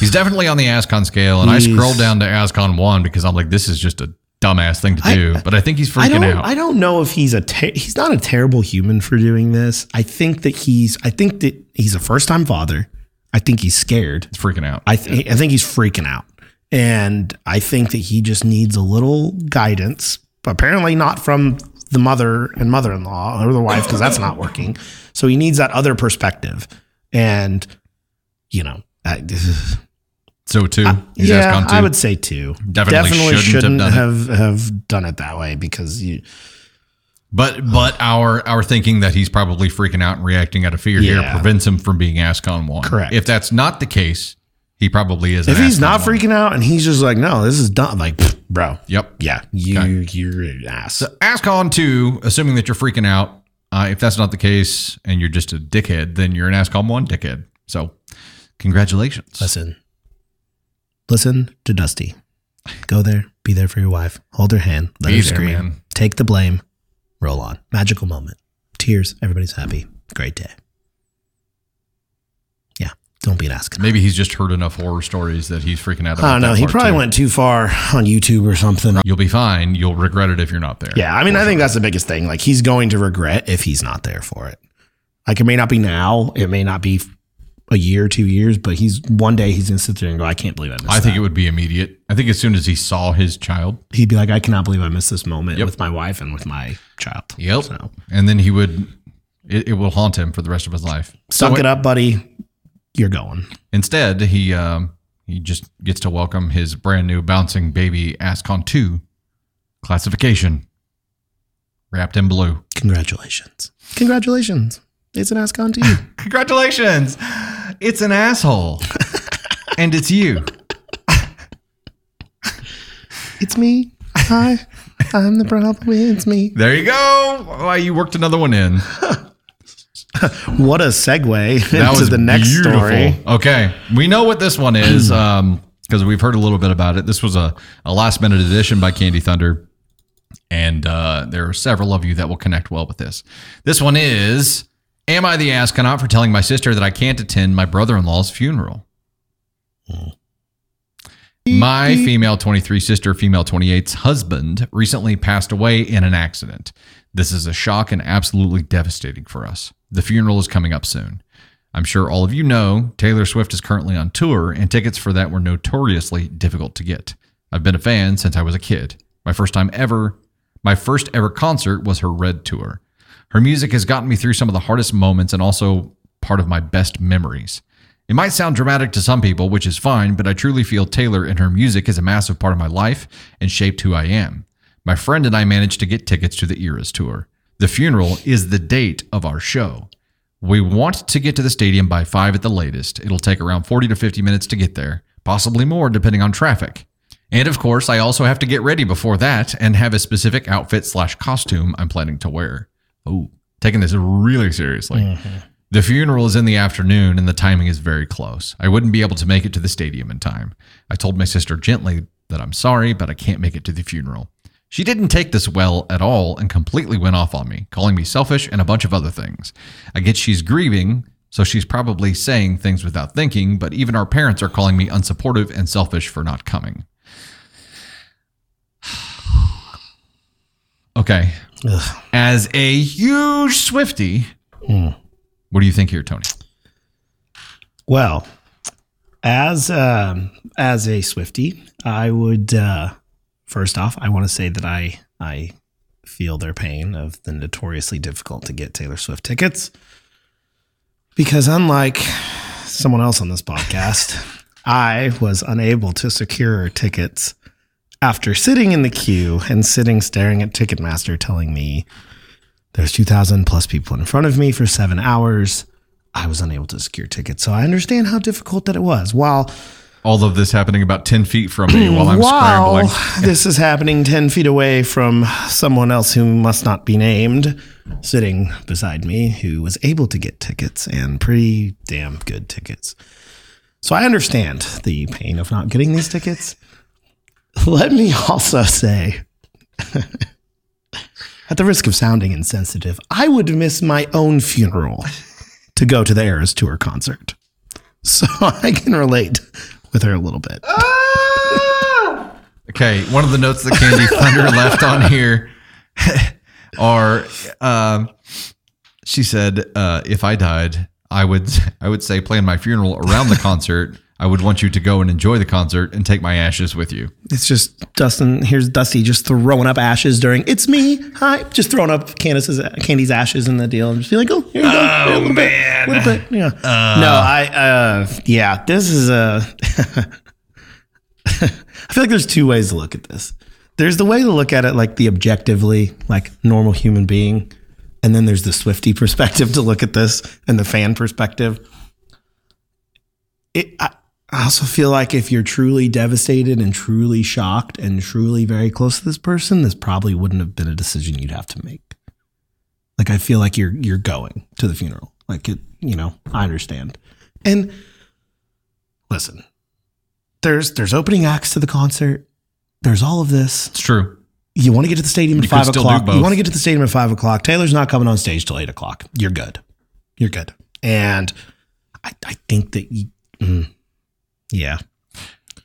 [SPEAKER 1] He's definitely on the Ascon scale, and I scroll down to Ascon one because I'm like, this is just a dumbass thing to
[SPEAKER 2] I-
[SPEAKER 1] do, but I think he's
[SPEAKER 2] I
[SPEAKER 1] freaking
[SPEAKER 2] don't.
[SPEAKER 1] out.
[SPEAKER 2] I don't know if he's a. Ter- he's not a terrible human for doing this. I think that he's. I think that he's a first time father. I think he's scared.
[SPEAKER 1] he's freaking out.
[SPEAKER 2] I th- I think he's freaking out, and I think that he just needs a little guidance. Apparently, not from the mother and mother in law or the wife because that's not working. So he needs that other perspective, and you know, I,
[SPEAKER 1] so he's
[SPEAKER 2] yeah. I would say two.
[SPEAKER 1] Definitely shouldn't have done it.
[SPEAKER 2] have have done it that way because you.
[SPEAKER 1] But but our our thinking that he's probably freaking out and reacting out of fear here prevents him from being Ascon one.
[SPEAKER 2] Correct.
[SPEAKER 1] If that's not the case, he probably is.
[SPEAKER 2] If he's
[SPEAKER 1] Ascon
[SPEAKER 2] not
[SPEAKER 1] one.
[SPEAKER 2] freaking out and he's just like, no, this is done. Like, bro,
[SPEAKER 1] Yep.
[SPEAKER 2] yeah, you
[SPEAKER 1] Okay.
[SPEAKER 2] you're an ass.
[SPEAKER 1] So Ascon two, assuming that you're freaking out. Uh, if that's not the case and you're just a dickhead, then you're an Ascon one dickhead. So congratulations.
[SPEAKER 2] Listen, listen to Dusty. Go there, be there for your wife. Hold her hand, let
[SPEAKER 1] Be
[SPEAKER 2] her
[SPEAKER 1] there,
[SPEAKER 2] scream.
[SPEAKER 1] man.
[SPEAKER 2] Take the blame. Roll on. Magical moment. Tears. Everybody's happy. Great day. Yeah. Don't be an ass.
[SPEAKER 1] Maybe he's just heard enough horror stories that he's freaking out. About
[SPEAKER 2] I don't know. He probably
[SPEAKER 1] too.
[SPEAKER 2] went too far on YouTube or something.
[SPEAKER 1] You'll be fine. You'll regret it if you're not there.
[SPEAKER 2] Yeah, I mean, I think that's the biggest thing. Like, he's going to regret if he's not there for it. Like, it may not be now, it may not be a year, two years, but he's one day he's gonna sit there and go, "I can't believe I missed."
[SPEAKER 1] I think
[SPEAKER 2] that."
[SPEAKER 1] it would be immediate. I think as soon as he saw his child,
[SPEAKER 2] he'd be like, "I cannot believe I missed this moment
[SPEAKER 1] Yep.
[SPEAKER 2] with my wife and with my child."
[SPEAKER 1] Yep.
[SPEAKER 2] So,
[SPEAKER 1] and then he would, it, it will haunt him for the rest of his life.
[SPEAKER 2] suck
[SPEAKER 1] So
[SPEAKER 2] it up, buddy. You're going.
[SPEAKER 1] Instead, he um, he just gets to welcome his brand new bouncing baby Ascon two classification, wrapped in blue.
[SPEAKER 2] Congratulations. Congratulations. It's an ask on to you.
[SPEAKER 1] Congratulations! It's an asshole, and it's you.
[SPEAKER 2] it's me. Hi. I'm the problem. It's me.
[SPEAKER 1] There you go. Why you worked another one in.
[SPEAKER 2] What a segue
[SPEAKER 1] That
[SPEAKER 2] into
[SPEAKER 1] was
[SPEAKER 2] the next
[SPEAKER 1] beautiful.
[SPEAKER 2] story.
[SPEAKER 1] Okay, we know what this one is because we've heard a little bit about it. This was a, a last minute edition by Candy Thunder, and uh, there are several of you that will connect well with this. This one is: Am I the astronaut for telling my sister that I can't attend my brother in law's funeral? My female 23 sister, female 28's husband, recently passed away in an accident. This is a shock and absolutely devastating for us. The funeral is coming up soon. I'm sure all of you know Taylor Swift is currently on tour, and tickets for that were notoriously difficult to get. I've been a fan since I was a kid. My first time ever, my first ever concert was her Red tour. Her music has gotten me through some of the hardest moments and also part of my best memories. It might sound dramatic to some people, which is fine, but I truly feel Taylor and her music is a massive part of my life and shaped who I am. My friend and I managed to get tickets to the Eras tour. The funeral is the date of our show. We want to get to the stadium by 5 at the latest. It'll take around 40 to 50 minutes to get there, possibly more depending on traffic. And of course, I also have to get ready before that and have a specific outfit slash costume I'm planning to wear. Oh, taking this really seriously. Mm-hmm. The funeral is in the afternoon and the timing is very close. I wouldn't be able to make it to the stadium in time. I told my sister gently that I'm sorry, but I can't make it to the funeral. She didn't take this well at all and completely went off on me, calling me selfish and a bunch of other things. I get she's grieving, so she's probably saying things without thinking, but even our parents are calling me unsupportive and selfish for not coming. Okay.
[SPEAKER 2] Ugh.
[SPEAKER 1] As a huge Swifty, what do you think here, Tony?
[SPEAKER 2] Well, as um, as a Swifty, I would uh, first off, I want to say that I I feel their pain of the notoriously difficult to get Taylor Swift tickets because unlike someone else on this podcast, I was unable to secure tickets after sitting in the queue and sitting staring at Ticketmaster telling me there's 2,000 plus people in front of me for seven hours. I was unable to secure tickets. So I understand how difficult that it was. While
[SPEAKER 1] All of this happening about 10 feet from me while I'm
[SPEAKER 2] while
[SPEAKER 1] scrambling.
[SPEAKER 2] this is happening 10 feet away from someone else who must not be named sitting beside me who was able to get tickets and pretty damn good tickets. So I understand the pain of not getting these tickets. Let me also say, at the risk of sounding insensitive, I would miss my own funeral to go to the Eras Tour concert. So I can relate with her a little bit.
[SPEAKER 1] Okay, one of the notes that Candy Thunder left on here are um, she said, uh, "If I died, I would I would say plan my funeral around the concert. I would want you to go and enjoy the concert and take my ashes with you."
[SPEAKER 2] It's just Dustin. Here's Dusty just throwing up ashes during. It's me. Hi. Just throwing up Candace's Candy's ashes in the deal and just be like, oh, here you go. Here,
[SPEAKER 1] man.
[SPEAKER 2] Bit, little bit. Yeah. no, I. uh Yeah. This is a. I feel like there's two ways to look at this. There's the way to look at it like the objectively, like normal human being, and then there's the Swifty perspective to look at this and the fan perspective. It. I, I also feel like if you're truly devastated and truly shocked and truly very close to this person, this probably wouldn't have been a decision you'd have to make. Like I feel like you're you're going to the funeral. Like it, you know, I understand. And listen, there's there's opening acts to the concert. There's all of this.
[SPEAKER 1] It's true.
[SPEAKER 2] You want to get to the stadium at
[SPEAKER 1] You
[SPEAKER 2] five o'clock. You want to get to the stadium at five o'clock. Taylor's not coming on stage till eight o'clock. You're good. You're good. And I, I think that you, mm, yeah.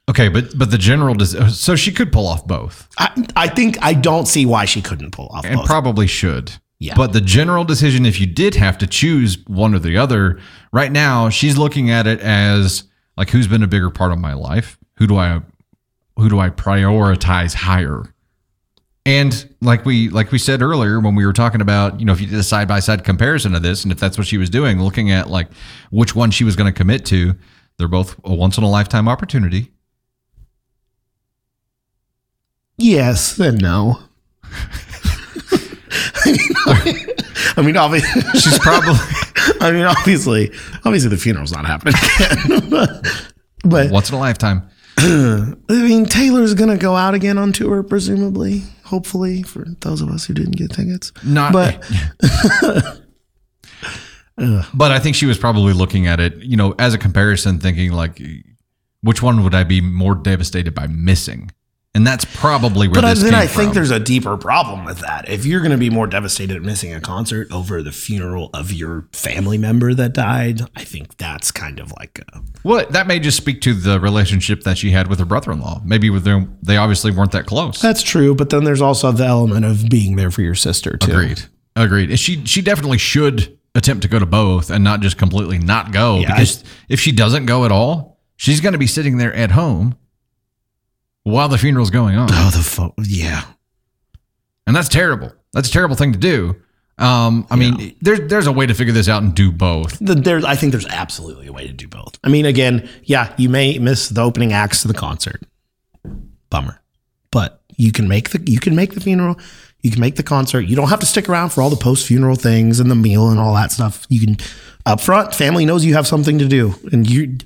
[SPEAKER 1] Okay, but but the general des- so she could pull off both
[SPEAKER 2] I, I think I don't see why she couldn't pull off
[SPEAKER 1] and
[SPEAKER 2] both.
[SPEAKER 1] probably should.
[SPEAKER 2] Yeah.
[SPEAKER 1] But the general decision, if you did have to choose one or the other, right now she's looking at it as like who's been a bigger part of my life? Who do I who do I prioritize higher? And like we like we said earlier when we were talking about, you know, if you did a side by side comparison of this, and if that's what she was doing, looking at like which one she was going to commit to, they're both a once in a lifetime opportunity.
[SPEAKER 2] yes and no. I mean, obviously,
[SPEAKER 1] She's probably
[SPEAKER 2] I mean, obviously, obviously, the funeral's not happening again. but
[SPEAKER 1] once in a lifetime.
[SPEAKER 2] I mean, Taylor's gonna go out again on tour, presumably. Hopefully, for those of us who didn't get tickets.
[SPEAKER 1] Not
[SPEAKER 2] But-
[SPEAKER 1] But I think she was probably looking at it, you know, as a comparison, thinking like, which one would I be more devastated by missing? And that's probably where
[SPEAKER 2] But
[SPEAKER 1] this
[SPEAKER 2] then I think there's a deeper problem with that. If you're going to be more devastated at missing a concert over the funeral of your family member that died, I think that's kind of like a,
[SPEAKER 1] well, that may just speak to the relationship that she had with her brother-in-law. Maybe with them, they obviously weren't that close.
[SPEAKER 2] that's true. But then there's also the element of being there for your sister too.
[SPEAKER 1] Agreed. Agreed. She she definitely should attempt to go to both and not just completely not go
[SPEAKER 2] Yeah,
[SPEAKER 1] because if she doesn't go at all, she's going to be sitting there at home while the funeral's going on.
[SPEAKER 2] Oh, the fo- yeah.
[SPEAKER 1] And that's terrible. That's a terrible thing to do. Um, I mean, there's there's a way to figure this out and do both.
[SPEAKER 2] The, there, I think there's absolutely a way to do both. I mean, again, yeah, you may miss the opening acts to the concert. Bummer, but you can make the you can make the funeral. You can make the concert. You don't have to stick around for all the post funeral things and the meal and all that stuff. You can up front. Family knows you have something to do, and you.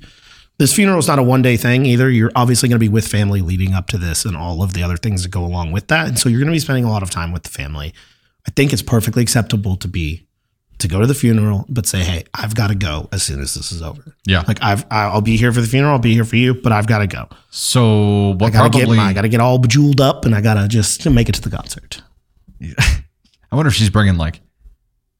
[SPEAKER 2] This funeral is not a one day thing either. You're obviously going to be with family leading up to this and all of the other things that go along with that. And so you're going to be spending a lot of time with the family. I think it's perfectly acceptable to be to go to the funeral, but say, "Hey, I've got to go as soon as this is over."
[SPEAKER 1] Yeah.
[SPEAKER 2] Like I've I'll be here for the funeral. I'll be here for you, but I've got to go.
[SPEAKER 1] So
[SPEAKER 2] I gotta
[SPEAKER 1] probably
[SPEAKER 2] get my, I gotta get all bejeweled up, and I gotta just make it to the concert.
[SPEAKER 1] I wonder if she's bringing like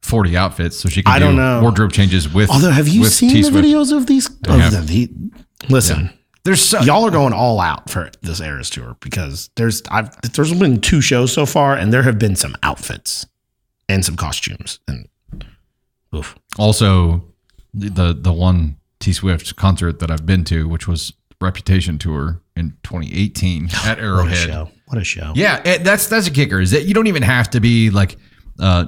[SPEAKER 1] 40 outfits so she can
[SPEAKER 2] I
[SPEAKER 1] do
[SPEAKER 2] don't know.
[SPEAKER 1] wardrobe changes with
[SPEAKER 2] Although, have you
[SPEAKER 1] with
[SPEAKER 2] seen
[SPEAKER 1] T-Swift.
[SPEAKER 2] the videos of these? Of
[SPEAKER 1] have.
[SPEAKER 2] the, the- listen,
[SPEAKER 1] There's so,
[SPEAKER 2] y'all are going all out for this Eras tour because there's I've there's been two shows so far, and there have been some outfits and some costumes, and oof.
[SPEAKER 1] also the the one T Swift concert that I've been to, which was Reputation tour in 2018 at Arrowhead.
[SPEAKER 2] show! What a show!
[SPEAKER 1] Yeah, that's that's a kicker. Is that you don't even have to be like uh,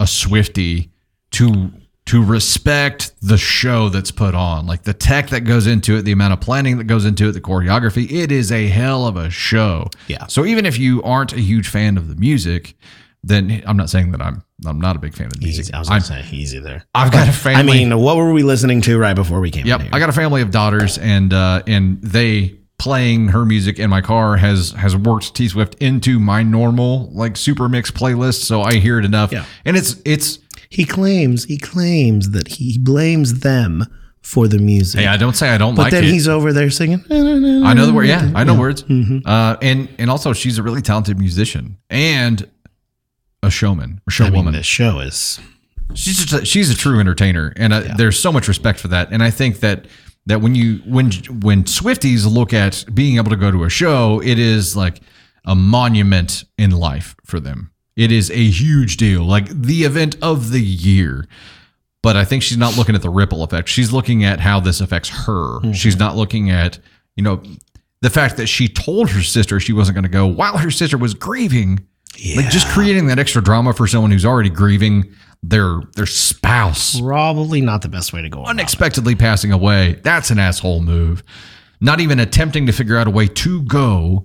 [SPEAKER 1] a Swifty to to respect the show that's put on, like the tech that goes into it, the amount of planning that goes into it, the choreography. It is a hell of a show.
[SPEAKER 2] Yeah.
[SPEAKER 1] So even if you aren't a huge fan of the music, then I'm not saying that I'm I'm not a big fan of the music.
[SPEAKER 2] I was
[SPEAKER 1] I'm,
[SPEAKER 2] say easy there.
[SPEAKER 1] I've got a family.
[SPEAKER 2] I mean, what were we listening to right before we came?
[SPEAKER 1] Yep? I got a family of daughters, and uh, and they playing her music in my car has has worked T Swift into my normal like super mix playlist, so I hear it enough.
[SPEAKER 2] Yeah.
[SPEAKER 1] and it's it's
[SPEAKER 2] He claims he claims that he blames them for the music.
[SPEAKER 1] hey, I don't say I don't
[SPEAKER 2] but
[SPEAKER 1] like
[SPEAKER 2] then he's over there singing.
[SPEAKER 1] I know the word. Yeah, I know words.
[SPEAKER 2] Mm-hmm.
[SPEAKER 1] Uh, and and also she's a really talented musician and a showman, or
[SPEAKER 2] I mean,
[SPEAKER 1] showwoman.
[SPEAKER 2] this show is
[SPEAKER 1] she's just a, she's a true entertainer, and uh, there's so much respect for that. And I think that that when you when when Swifties look at being able to go to a show, it is like a monument in life for them. It is a huge deal, like the event of the year. But I think she's not looking at the ripple effect. She's looking at how this affects her. Mm-hmm. She's not looking at, you know, the fact that she told her sister she wasn't going to go while her sister was grieving. Like just creating that extra drama for someone who's already grieving their their spouse
[SPEAKER 2] Probably not the best way to go. about it.
[SPEAKER 1] unexpectedly passing away. That's an asshole move. Not even attempting to figure out a way to go.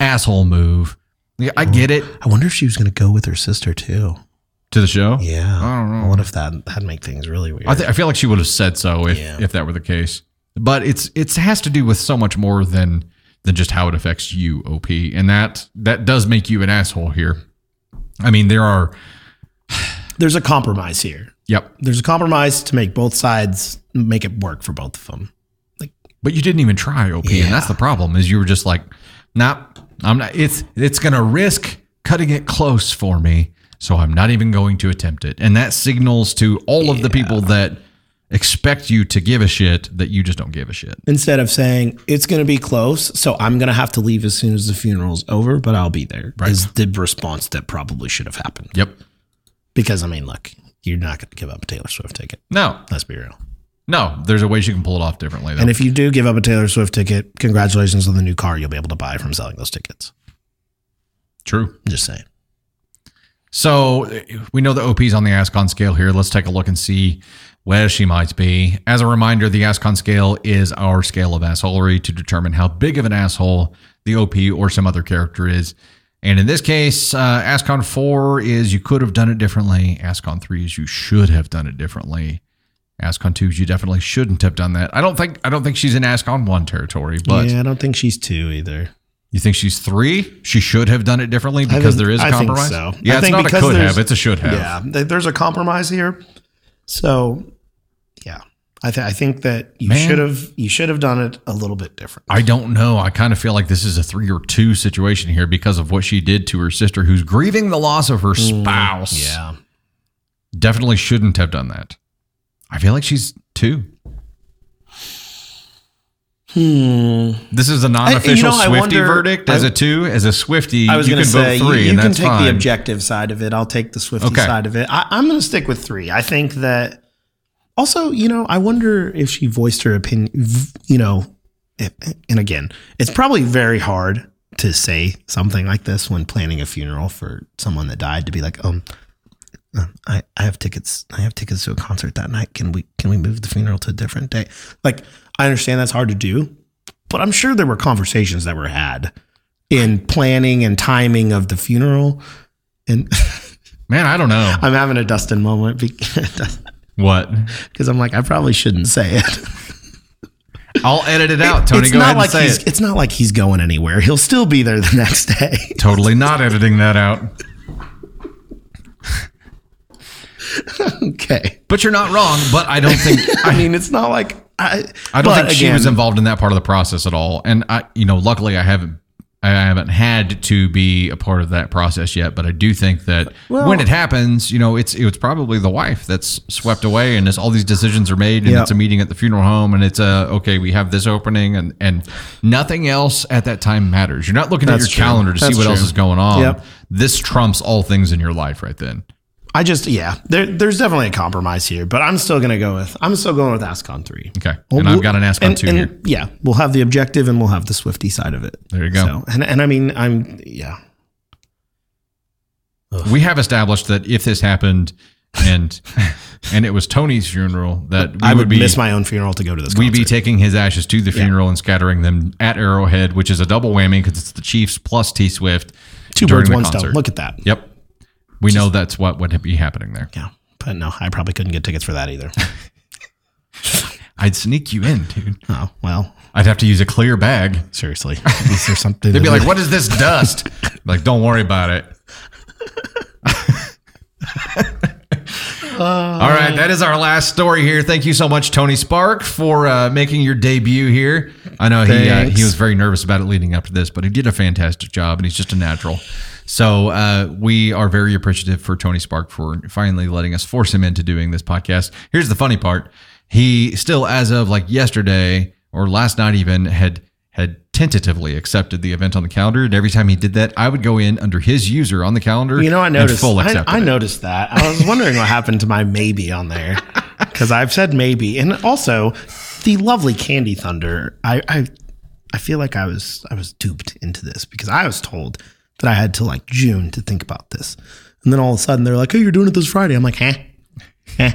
[SPEAKER 1] Asshole move. Yeah, I get it.
[SPEAKER 2] I wonder if she was going to go with her sister too.
[SPEAKER 1] To the show.
[SPEAKER 2] Yeah.
[SPEAKER 1] I don't know.
[SPEAKER 2] What if that that'd make things really weird?
[SPEAKER 1] I, th- I feel like she would have said so if,
[SPEAKER 2] Yeah.
[SPEAKER 1] if that were the case. But it's it's has to do with so much more than than just how it affects you, OP, and that that does make you an asshole here. I mean, there are.
[SPEAKER 2] There's a compromise here.
[SPEAKER 1] Yep.
[SPEAKER 2] There's a compromise to make both sides make it work for both of them.
[SPEAKER 1] Like, But you didn't even try, OP, and that's the problem. Is you were just like, nah, I'm not. It's it's gonna risk cutting it close for me, so I'm not even going to attempt it. And that signals to all of the people that expect you to give a shit that you just don't give a shit.
[SPEAKER 2] Instead of saying it's going to be close, so I'm going to have to leave as soon as the funeral's over, but I'll be there. Right. Is the response that probably should have happened.
[SPEAKER 1] Yep.
[SPEAKER 2] Because I mean, look, you're not going to give up a Taylor Swift ticket.
[SPEAKER 1] No,
[SPEAKER 2] Let's be real.
[SPEAKER 1] no. There's a way you can pull it off differently. Though.
[SPEAKER 2] And if you do give up a Taylor Swift ticket, congratulations on the new car you'll be able to buy from selling those tickets.
[SPEAKER 1] True.
[SPEAKER 2] Just saying.
[SPEAKER 1] So we know the OP's on the Ascon scale here. Let's take a look and see where she might be. As a reminder, the Ascon scale is our scale of assholery to determine how big of an asshole the OP or some other character is. And in this case, uh, Ascon 4 is you could have done it differently. Ascon 3 is you should have done it differently. Ascon 2 is you definitely shouldn't have done that. I don't think I don't think she's in Ascon 1 territory, but
[SPEAKER 2] yeah, I don't think she's two either.
[SPEAKER 1] you think she's 3? She should have done it differently because
[SPEAKER 2] think-
[SPEAKER 1] there is a
[SPEAKER 2] I think
[SPEAKER 1] compromise?
[SPEAKER 2] so.
[SPEAKER 1] Yeah,
[SPEAKER 2] I
[SPEAKER 1] it's not a could have, it's a should have.
[SPEAKER 2] Yeah, there's a compromise here. So, I, th- I think that you
[SPEAKER 1] Man.
[SPEAKER 2] should have you should have done it a little bit different.
[SPEAKER 1] I don't know. I kind of feel like this is a three or two situation here because of what she did to her sister, who's grieving the loss of her spouse.
[SPEAKER 2] Yeah,
[SPEAKER 1] Definitely shouldn't have done that. I feel like she's two.
[SPEAKER 2] hmm.
[SPEAKER 1] This is a non-official
[SPEAKER 2] you know,
[SPEAKER 1] Swifty
[SPEAKER 2] wonder-
[SPEAKER 1] verdict. As
[SPEAKER 2] I-
[SPEAKER 1] a two, as a Swifty,
[SPEAKER 2] I was
[SPEAKER 1] you
[SPEAKER 2] going
[SPEAKER 1] can
[SPEAKER 2] to say
[SPEAKER 1] three,
[SPEAKER 2] you, you can take
[SPEAKER 1] fine.
[SPEAKER 2] the objective side of it. I'll take the Swifty
[SPEAKER 1] Okay.
[SPEAKER 2] side of it. I, I'm going to stick with three. I think that also, you know, I wonder if she voiced her opinion. You know, and again, it's probably very hard to say something like this when planning a funeral for someone that died. To be like, um. uh, I, I have tickets. I have tickets to a concert that night. Can we can we move the funeral to a different day? Like I understand that's hard to do, but I'm sure there were conversations that were had in planning and timing of the funeral. And
[SPEAKER 1] Man, I don't know
[SPEAKER 2] I'm having a Dustin moment because
[SPEAKER 1] what.
[SPEAKER 2] Because I'm like I probably shouldn't say it.
[SPEAKER 1] I'll edit it out. Tony,
[SPEAKER 2] it's
[SPEAKER 1] go
[SPEAKER 2] not
[SPEAKER 1] ahead
[SPEAKER 2] like
[SPEAKER 1] and say
[SPEAKER 2] he's
[SPEAKER 1] it.
[SPEAKER 2] it's not like he's going anywhere. He'll still be there the next day.
[SPEAKER 1] Totally not editing that out.
[SPEAKER 2] okay.
[SPEAKER 1] But you're not wrong. But I don't think
[SPEAKER 2] I mean, it's not like I.
[SPEAKER 1] I don't think she was involved in that part of the process at all. And I, you know, luckily I haven't, I haven't had to be a part of that process yet. But I do think that
[SPEAKER 2] Well-
[SPEAKER 1] when it happens, you know, it's it's probably the wife that's swept away, and it's, all these decisions are made, and
[SPEAKER 2] Yep.
[SPEAKER 1] it's a meeting at the funeral home, and it's a okay, we have this opening, and and nothing else at that time matters. You're not looking at your
[SPEAKER 2] true.
[SPEAKER 1] calendar to
[SPEAKER 2] That's
[SPEAKER 1] see what else is going on.
[SPEAKER 2] Yep.
[SPEAKER 1] This trumps all things in your life right then.
[SPEAKER 2] I just yeah. There, there's definitely a compromise here, but I'm still gonna go with I'm still going with Ascon three.
[SPEAKER 1] Okay,
[SPEAKER 2] Well,
[SPEAKER 1] and I've
[SPEAKER 2] we'll-
[SPEAKER 1] got an Ascon
[SPEAKER 2] and-
[SPEAKER 1] two
[SPEAKER 2] and,
[SPEAKER 1] here.
[SPEAKER 2] Yeah, we'll have the objective and we'll have the Swifty side of it.
[SPEAKER 1] There you go.
[SPEAKER 2] So, and and I mean I'm yeah.
[SPEAKER 1] we have established that if this happened and and it was Tony's funeral, that we
[SPEAKER 2] I
[SPEAKER 1] would,
[SPEAKER 2] would
[SPEAKER 1] be
[SPEAKER 2] miss my own funeral to go to this.
[SPEAKER 1] we'd be taking his ashes to the funeral and scattering them at Arrowhead, which is a double whammy because it's the Chiefs plus T Swift.
[SPEAKER 2] two birds, one
[SPEAKER 1] concert.
[SPEAKER 2] stone. Look at that.
[SPEAKER 1] Yep, we know that's what would be happening there.
[SPEAKER 2] Yeah, but no, I probably couldn't get tickets for that either.
[SPEAKER 1] I'd sneak you in, dude.
[SPEAKER 2] oh well,
[SPEAKER 1] I'd have to use a clear bag.
[SPEAKER 2] seriously, is there something?
[SPEAKER 1] They'd be like, "What is this dust?" like, don't worry about it. All right, that is our last story here. Thank you so much, Tony Spark, for uh, making your debut here. I know he uh, he was very nervous about it leading up to this, but he did a fantastic job, and he's just a natural. So uh, we are very appreciative for Tony Spark for finally letting us force him into doing this podcast. Here's the funny part: he still, as of like yesterday or last night, even had had tentatively accepted the event on the calendar. And every time he did that, I would go in under his user on the calendar.
[SPEAKER 2] You know, I noticed.
[SPEAKER 1] Full
[SPEAKER 2] I, I noticed that. I was wondering what happened to my maybe on there because I've said maybe, and also the lovely Candy Thunder. I, I I feel like I was I was duped into this because I was told that I had till like June to think about this, and then all of a sudden they're like, "Hey, you're doing it this Friday." I'm like, "Huh? Huh?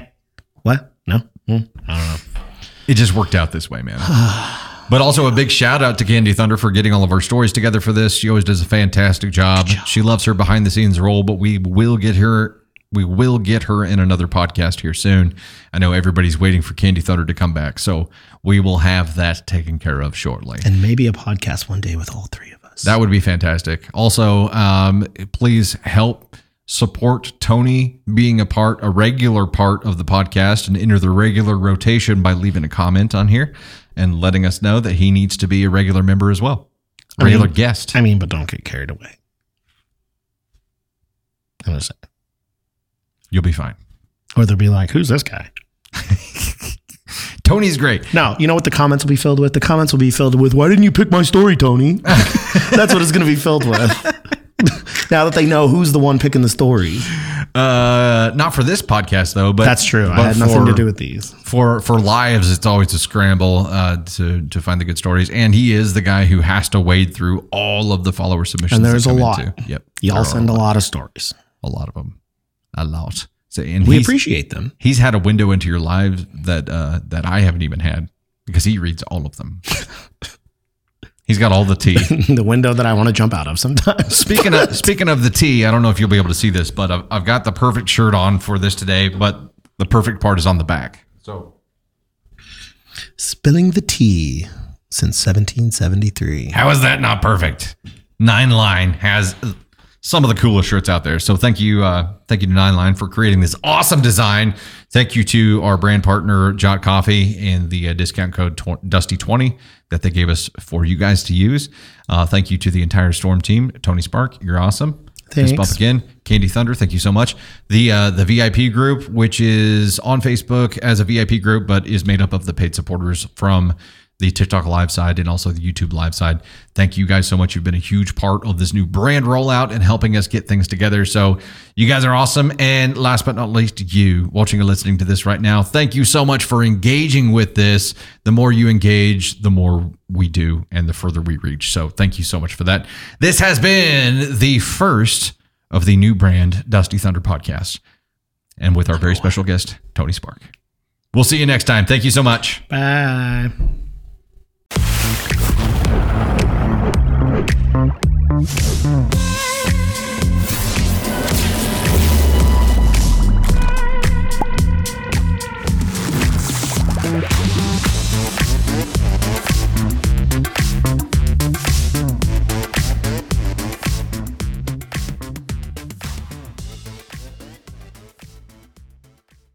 [SPEAKER 2] What? No? Hmm, I don't know."
[SPEAKER 1] It just worked out this way, man. But also a big shout out to Candy Thunder for getting all of our stories together for this. She always does a fantastic job. She loves her behind the scenes role, but we will get her we will get her in another podcast here soon. I know everybody's waiting for Candy Thunder to come back, so we will have that taken care of shortly.
[SPEAKER 2] And maybe a podcast one day with all three of us.
[SPEAKER 1] That would be fantastic. Also, um, please help support Tony being a part, a regular part of the podcast, and enter the regular rotation by leaving a comment on here and letting us know that he needs to be a regular member as well, a regular guest.
[SPEAKER 2] I mean, but don't get carried away. I'm just saying.
[SPEAKER 1] You'll be fine.
[SPEAKER 2] Or they'll be like, "Who's this guy?"
[SPEAKER 1] Tony's great.
[SPEAKER 2] No, you know what the comments will be filled with? The comments will be filled with, "Why didn't you pick my story, Tony?" That's what it's going to be filled with. now that they know who's the one picking the story,
[SPEAKER 1] Uh, not for this podcast though, but
[SPEAKER 2] that's true. I
[SPEAKER 1] but
[SPEAKER 2] had nothing to do with these.
[SPEAKER 1] for for lives it's always a scramble uh, to to find the good stories and he is the guy who has to wade through all of the follower submissions
[SPEAKER 2] And there's a lot.
[SPEAKER 1] into. yep
[SPEAKER 2] Y'all send a lot of stories.
[SPEAKER 1] a lot of them a lot so and
[SPEAKER 2] We appreciate them.
[SPEAKER 1] he's had a window into your lives that uh that i haven't even had because he reads all of them he's got all the tea
[SPEAKER 2] the window that I want to jump out of sometimes.
[SPEAKER 1] Speaking of speaking of the tea, I don't know if you'll be able to see this, but I've, I've got the perfect shirt on for this today. But the perfect part is on the back. So
[SPEAKER 2] Spilling the tea since 1773.
[SPEAKER 1] how is that not perfect? Nine Line has some of the coolest shirts out there. So thank you, uh, thank you to Nine Line for creating this awesome design. Thank you to our brand partner Jot Coffee and the uh, discount code tw- Dusty twenty that they gave us for you guys to use. Uh, thank you to the entire Storm team. Tony Spark, you're awesome. Fist bump again. Candy Thunder, thank you so much. The uh, the VIP group, which is on Facebook as a VIP group, but is made up of the paid supporters from the TikTok live side and also the YouTube live side. Thank you guys so much. You've been a huge part of this new brand rollout and helping us get things together. So you guys are awesome. And last but not least, you watching and listening to this right now, thank you so much for engaging with this. The more you engage, the more we do and the further we reach. So thank you so much for that. This has been the first of the new brand Dusty Thunder podcast. And with our very special guest, Tony Spark. We'll see you next time. Thank you so much.
[SPEAKER 2] Bye.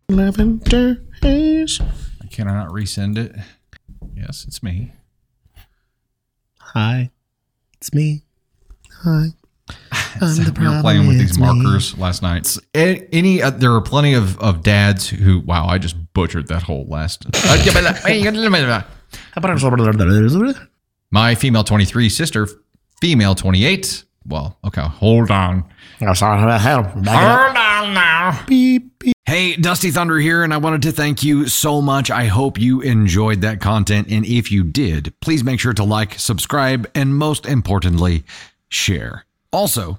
[SPEAKER 2] Lavender haze.
[SPEAKER 1] Can I not resend it? Yes, it's me.
[SPEAKER 2] Hi, it's me. Hi. I'm the
[SPEAKER 1] we were playing with these markers last night. Any, uh, there are plenty of, of dads who, wow, I just butchered that whole last. My female 23 sister, female 28. Well, okay, hold on.
[SPEAKER 2] Oh, sorry. Help. Back it.
[SPEAKER 1] Hold on now.
[SPEAKER 2] Beep, beep.
[SPEAKER 1] Hey, Dusty Thunder here, and I wanted to thank you so much. I hope you enjoyed that content. And if you did, please make sure to like, subscribe, and most importantly, share. Also,